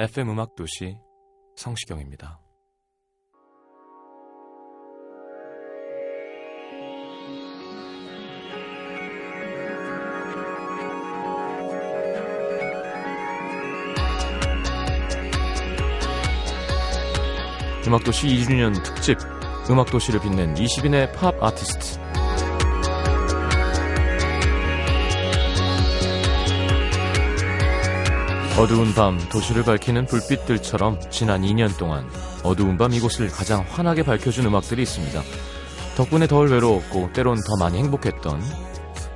FM 음악 도시 성시경입니다. 음악 도시 2주년 특집 음악 도시를 빛낸 20인의 팝 아티스트 어두운 밤 도시를 밝히는 불빛들처럼 지난 2년 동안 어두운 밤 이곳을 가장 환하게 밝혀준 음악들이 있습니다. 덕분에 덜 외로웠고 때론 더 많이 행복했던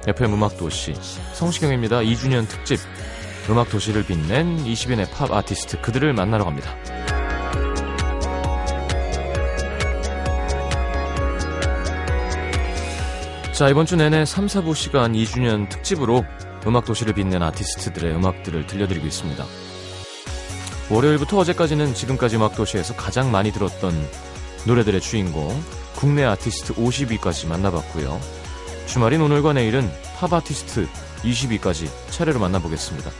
FM 음악도시 성시경입니다. 2주년 특집 음악도시를 빛낸 20인의 팝 아티스트 그들을 만나러 갑니다. 자 이번 주 내내 3, 4부 시간 2주년 특집으로 음악 도시를 빛낸 아티스트들의 음악들을 들려드리고 있습니다. 월요일부터 어제까지는 지금까지 음악 도시에서 가장 많이 들었던 노래들의 주인공 국내 아티스트 50위까지 만나봤고요. 주말인 오늘과 내일은 팝 아티스트 20위까지 차례로 만나보겠습니다.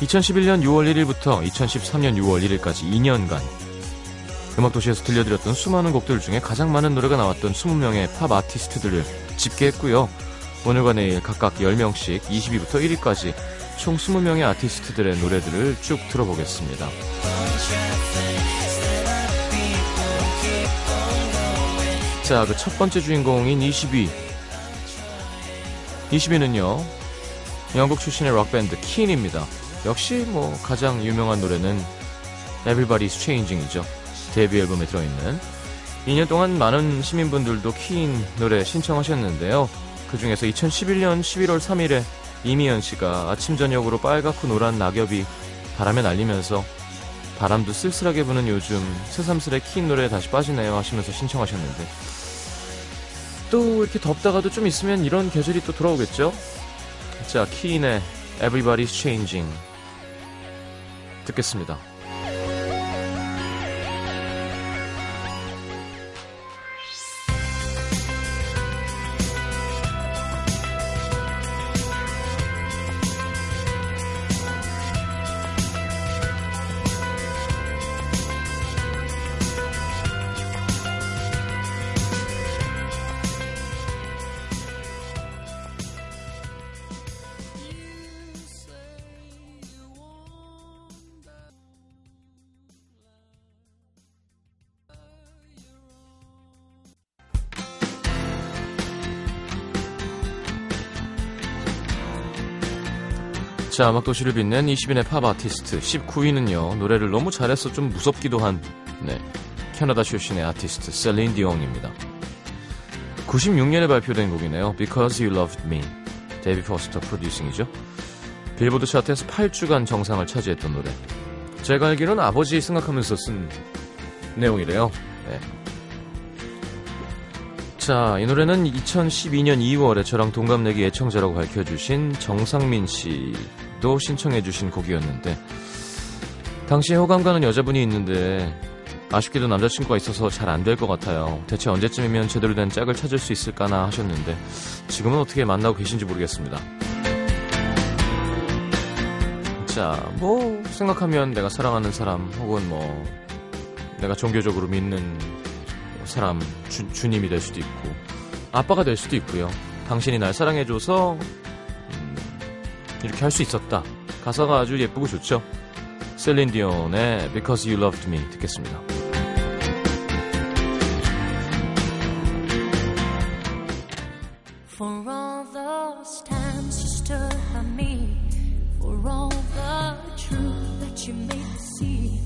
2011년 6월 1일부터 2013년 6월 1일까지 2년간 음악도시에서 들려드렸던 수많은 곡들 중에 가장 많은 노래가 나왔던 20명의 팝 아티스트들을 집계했고요. 오늘과 내일 각각 10명씩 20위부터 1위까지 총 20명의 아티스트들의 노래들을 쭉 들어보겠습니다. 자, 그 첫 번째 주인공인 20위. 20위는요, 영국 출신의 록밴드 킨입니다. 역시 뭐 가장 유명한 노래는 Everybody's Changing이죠. 데뷔 앨범에 들어있는 2년 동안 많은 시민분들도 퀸 노래 신청하셨는데요. 그 중에서 2011년 11월 3일에 이미연 씨가 아침 저녁으로 빨갛고 노란 낙엽이 바람에 날리면서 바람도 쓸쓸하게 부는 요즘 새삼스레 퀸 노래에 다시 빠지네요 하시면서 신청하셨는데 또 이렇게 덥다가도 좀 있으면 이런 계절이 또 돌아오겠죠? 자, 퀸의 Everybody's Changing 듣겠습니다. 자, 음악도시를 빛낸 20인의 팝 아티스트 19위는요, 노래를 너무 잘해서 좀 무섭기도 한, 네, 캐나다 출신의 아티스트 셀린 디옹입니다. 96년에 발표된 곡이네요. Because You Loved Me. 데이비드 포스터 프로듀싱이죠. 빌보드 차트에서 8주간 정상을 차지했던 노래. 제가 알기로는 아버지 생각하면서 쓴 내용이래요. 네. 자, 이 노래는 2012년 2월에 저랑 동갑내기 애청자라고 밝혀주신 정상민 씨 도 신청해주신 곡이었는데, 당시에 호감 가는 여자분이 있는데, 아쉽게도 남자친구가 있어서 잘 안 될 것 같아요. 대체 언제쯤이면 제대로 된 짝을 찾을 수 있을까나 하셨는데, 지금은 어떻게 만나고 계신지 모르겠습니다. 자, 뭐, 생각하면 내가 사랑하는 사람, 혹은 뭐, 내가 종교적으로 믿는 사람 주, 주님이 될 수도 있고 아빠가 될 수도 있고요. 당신이 날 사랑해줘서 음, 이렇게 할 수 있었다. 가사가 아주 예쁘고 좋죠. 셀린 디온의 Because You Loved Me 듣겠습니다. For all those times you stood by me, for all the truth that you made me see,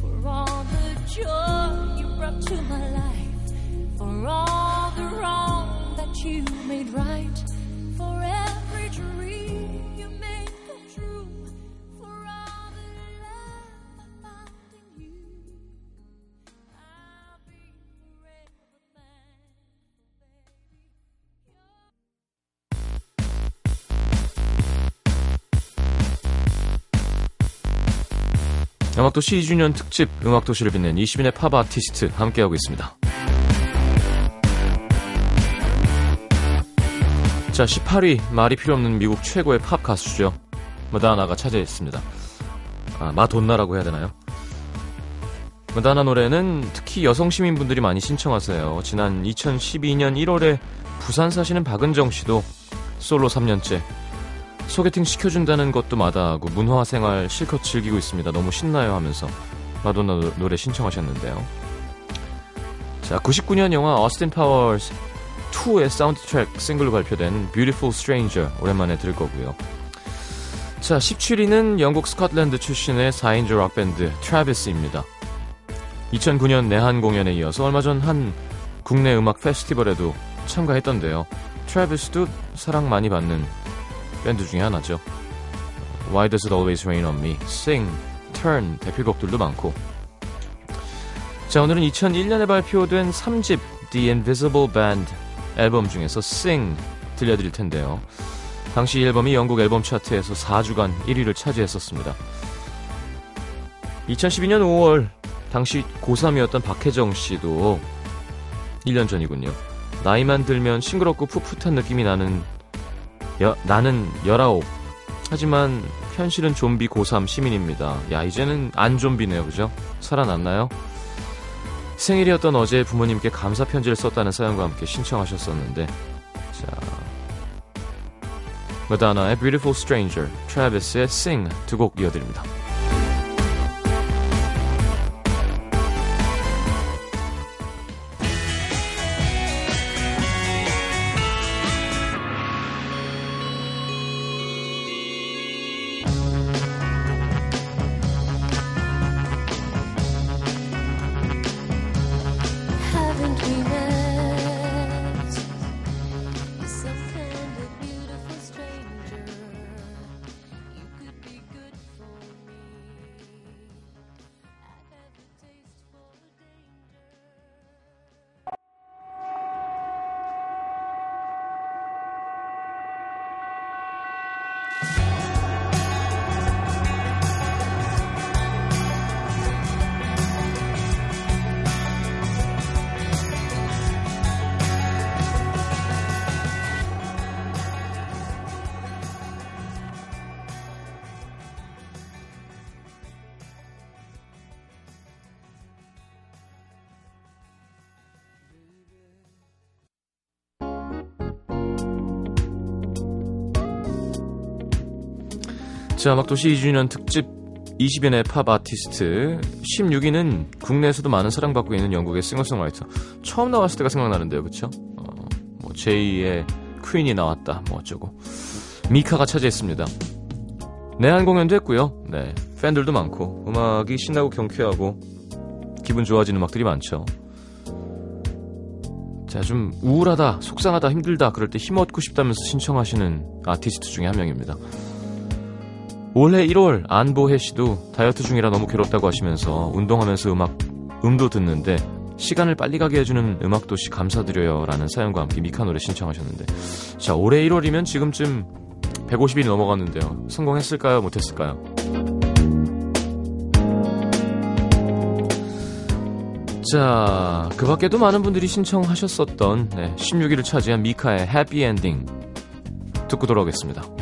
for all the joy you brought to my life, for all the wrong that you made right, 음악도시 2주년 특집 음악도시를 빛낸 20인의 팝 아티스트 함께하고 있습니다. 자, 18위 말이 필요 없는 미국 최고의 팝 가수죠. 마다나가 차지했습니다. 아, 마돈나라고 해야 되나요? 마다나 노래는 특히 여성 시민분들이 많이 신청하세요. 지난 2012년 1월에 부산 사시는 박은정 씨도 솔로 3년째 소개팅 시켜준다는 것도 마다하고 문화 생활 실컷 즐기고 있습니다. 너무 신나요 하면서 마돈나 노- 노래 신청하셨는데요. 자, 99년 영화 Austin Powers 2의 사운드 트랙 싱글로 발표된 Beautiful Stranger 오랜만에 들을 거고요. 자, 17위는 영국 스코틀랜드 출신의 4인조 락밴드 트래비스입니다. 2009년 내한 공연에 이어서 얼마 전 한 국내 음악 페스티벌에도 참가했던데요. 트래비스도 사랑 많이 받는 밴드 중에 하나죠. Why Does It Always Rain on Me, Sing, Turn 대표곡들도 많고. 자, 오늘은 2001년에 발표된 3집 The Invisible Band 앨범 중에서 Sing 들려드릴 텐데요. 당시 이 앨범이 영국 앨범 차트에서 4주간 1위를 차지했었습니다. 2012년 5월 당시 고3이었던 박혜정 씨도 1년 전이군요. 나이만 들면 싱그럽고 풋풋한 느낌이 나는 여, 나는 19. 하지만 현실은 좀비 고3 시민입니다. 야, 이제는 안 좀비네요. 그죠? 살아났나요? 생일이었던 어제 부모님께 감사 편지를 썼다는 사연과 함께 신청하셨었는데 자 마다나의 Beautiful Stranger, 트래비스의 Sing 두 곡 이어드립니다. 자, 음악도시 2주년 특집 20인의 팝 아티스트. 16위는 국내에서도 많은 사랑받고 있는 영국의 싱어송라이터. 처음 나왔을 때가 생각나는데요 그쵸? 어, 뭐 제2의 퀸이 나왔다 뭐 어쩌고. 미카가 차지했습니다. 내한 공연도 했고요. 네 팬들도 많고. 음악이 신나고 경쾌하고 기분 좋아지는 음악들이 많죠. 자 좀 우울하다 속상하다 힘들다 그럴 때 힘 얻고 싶다면서 신청하시는 아티스트 중에 한 명입니다 올해 1월 안보혜 씨도 다이어트 중이라 너무 괴롭다고 하시면서 운동하면서 음악 음도 듣는데 시간을 빨리 가게 해주는 음악도시 감사드려요 라는 사연과 함께 미카 노래 신청하셨는데. 자 올해 1월이면 지금쯤 150일이 넘어갔는데요. 성공했을까요? 못했을까요? 자, 그 밖에도 많은 분들이 신청하셨었던 네, 16위를 차지한 미카의 해피 엔딩 듣고 돌아오겠습니다.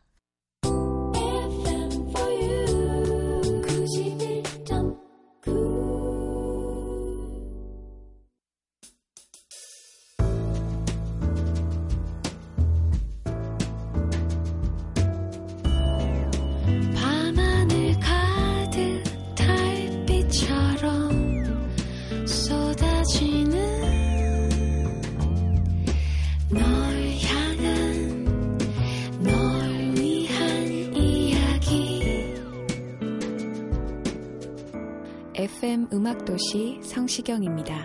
FM 음악도시 성시경입니다.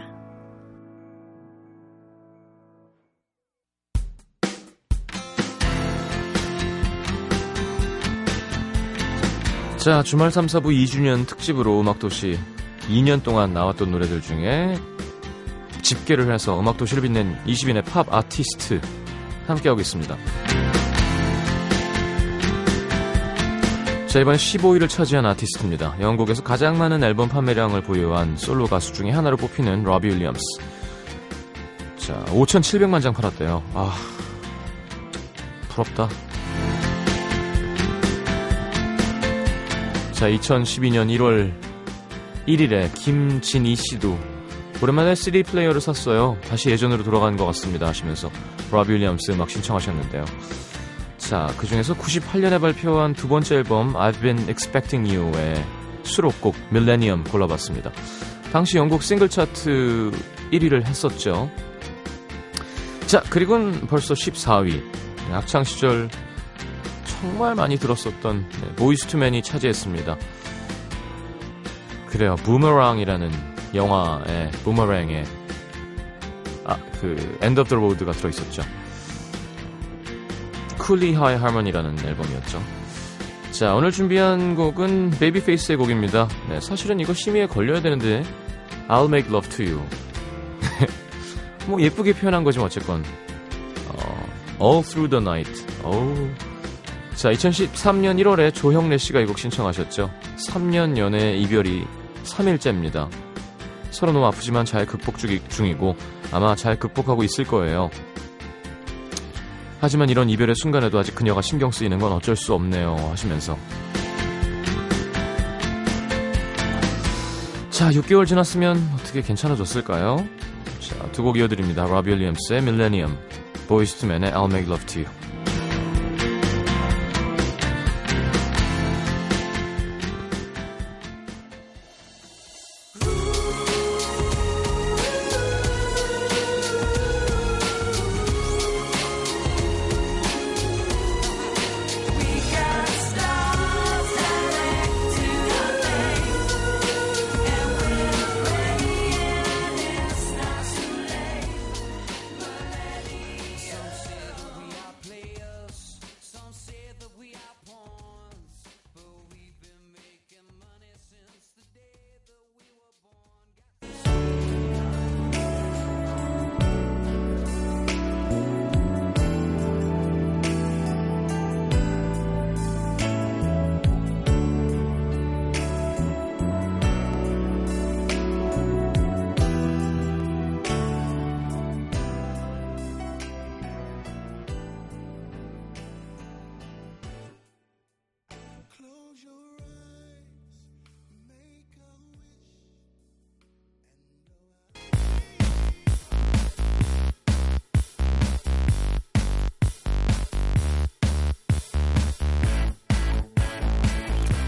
자, 주말 3, 4부 2주년 특집으로 음악도시 2년 동안 나왔던 노래들 중에 집계를 해서 음악도시를 빛낸 20인의 팝 아티스트 함께하고 있습니다. 자, 이번 15위를 차지한 아티스트입니다. 영국에서 가장 많은 앨범 판매량을 보유한 솔로 가수 중에 하나로 뽑히는 로비 윌리엄스. 자, 5,700만 장 팔았대요. 아, 부럽다. 자, 2012년 1월 1일에 김진희 씨도 오랜만에 CD 플레이어를 샀어요. 다시 예전으로 돌아가는 것 같습니다. 하시면서 로비 윌리엄스 음악 신청하셨는데요. 자, 그 중에서 98년에 발표한 두 번째 앨범 I've Been Expecting You의 수록곡 Millennium 골라봤습니다. 당시 영국 싱글 차트 1위를 했었죠. 자, 그리고는 벌써 14위. 학창 시절 정말 많이 들었었던 네, 보이스 투맨이 차지했습니다. 그래요. Boomerang이라는 영화의 Boomerang에 아, 그 End of the Road가 들어 있었죠. Cooleyhighharmony라는 앨범이었죠. 자, 오늘 준비한 곡은 베이비페이스의 곡입니다. 네, 사실은 이거 심의에 걸려야 되는데 I'll make love to you. 뭐 예쁘게 표현한 거지 어쨌건. 어, All through the night. 어우. 자, 2013년 1월에 조형래 씨가 이 곡 신청하셨죠. 3년 연애 이별이 3일째입니다. 서로 너무 아프지만 잘 극복 중이- 중이고 아마 잘 극복하고 있을 거예요. 하지만 이런 이별의 순간에도 아직 그녀가 신경 쓰이는 건 어쩔 수 없네요. 하시면서. 자, 6개월 지났으면 어떻게 괜찮아졌을까요? 자, 두 곡 이어드립니다. 로비 윌리엄스의 Millennium, 보이스 투맨의 I'll Make Love to You.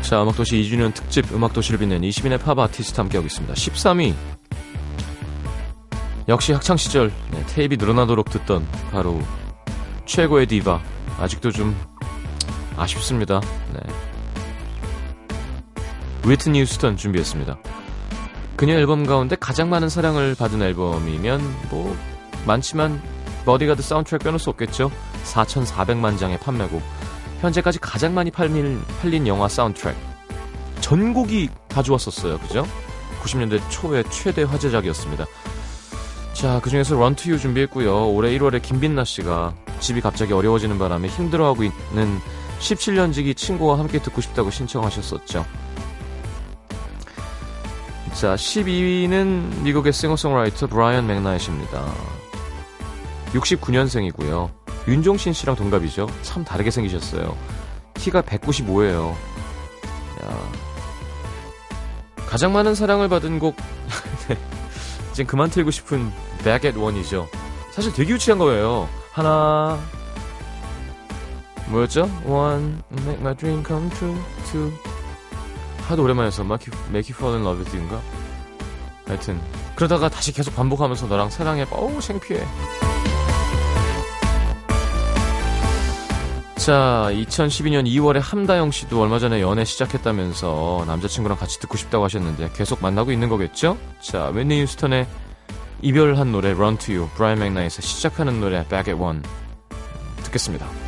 자, 음악도시 2주년 특집 음악도시를 빛낸 20인의 팝 아티스트 함께하고 있습니다. 13위. 역시 학창시절 네, 테이프 늘어나도록 듣던 바로 최고의 디바. 아직도 좀 아쉽습니다. 네. 휘트니 휴스턴 준비했습니다. 그녀 앨범 가운데 가장 많은 사랑을 받은 앨범이면 뭐 많지만 보디가드 사운드트랙 빼놓을 수 없겠죠. 4,400만 장의 판매곡. 현재까지 가장 많이 팔린, 팔린 영화 사운드트랙. 전곡이 다 좋았었어요. 그죠? 90년대 초의 최대 화제작이었습니다. 자, 그 중에서 런 투유 준비했고요. 올해 1월에 김빈나 씨가 집이 갑자기 어려워지는 바람에 힘들어하고 있는 17년지기 친구와 함께 듣고 싶다고 신청하셨었죠. 자, 12위는 미국의 싱어송라이터 브라이언 맥나잇입니다. 69년생이고요. 윤종신 씨랑 동갑이죠. 참 다르게 생기셨어요. 키가 195예요. 야. 가장 많은 사랑을 받은 곡 네. 이제 그만 틀고 싶은 Back at One이죠. 사실 되게 유치한 거예요. 하나 뭐였죠? One, make my dream come true. Two, 하도 오랜만에 해서 Make you, make you fall in love with you인가? 하여튼 그러다가 다시 계속 반복하면서 너랑 사랑해. 어우 창피해. 자, 2012년 2월에 함다영 씨도 얼마 전에 연애 시작했다면서 남자친구랑 같이 듣고 싶다고 하셨는데 계속 만나고 있는 거겠죠? 자, 웬니 휴스턴의 이별한 노래 Run to You, 브라이언 맥나잇의 시작하는 노래 Back at One 듣겠습니다.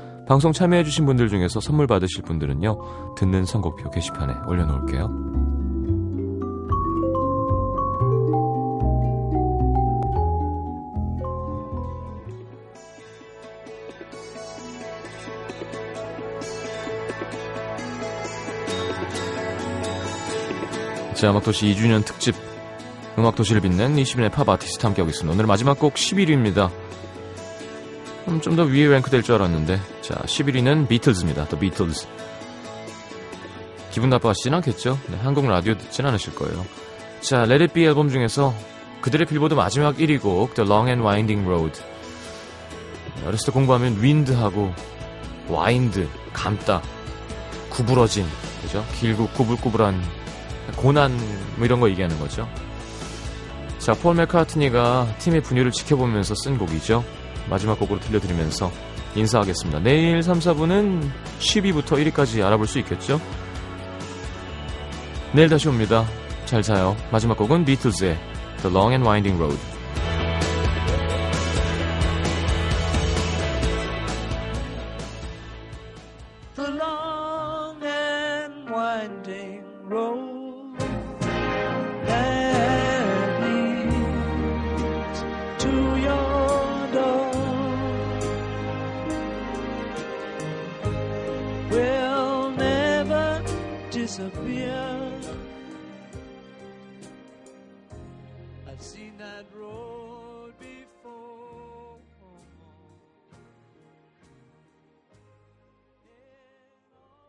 방송 참여해주신 분들 중에서 선물 받으실 분들은요, 듣는 선곡표 게시판에 올려놓을게요. 자, 음악도시 2주년 특집 음악도시를 빛낸 20인의 팝 아티스트 함께하고 있습니다. 오늘 마지막 곡 11위입니다. 음, 좀더 위에 랭크될 줄 알았는데 자 11위는 비틀즈입니다. The Beatles 기분 나빠하시진 않겠죠? 네, 한국 라디오 듣진 않으실 거예요. 자 Let It Be 앨범 중에서 그들의 빌보드 마지막 1위 곡 The Long and Winding Road 어렸을 때 공부하면 wind하고 wind 감다 구부러진 그죠? 길고 구불구불한 고난 뭐 이런 거 얘기하는 거죠. 자, 폴 맥카트니가 팀의 분위를 지켜보면서 쓴 곡이죠. 마지막 곡으로 들려드리면서 인사하겠습니다. 내일 3, 4분은 10위부터 1위까지 알아볼 수 있겠죠? 내일 다시 옵니다. 잘 자요. 마지막 곡은 비틀즈의 The Long and Winding Road.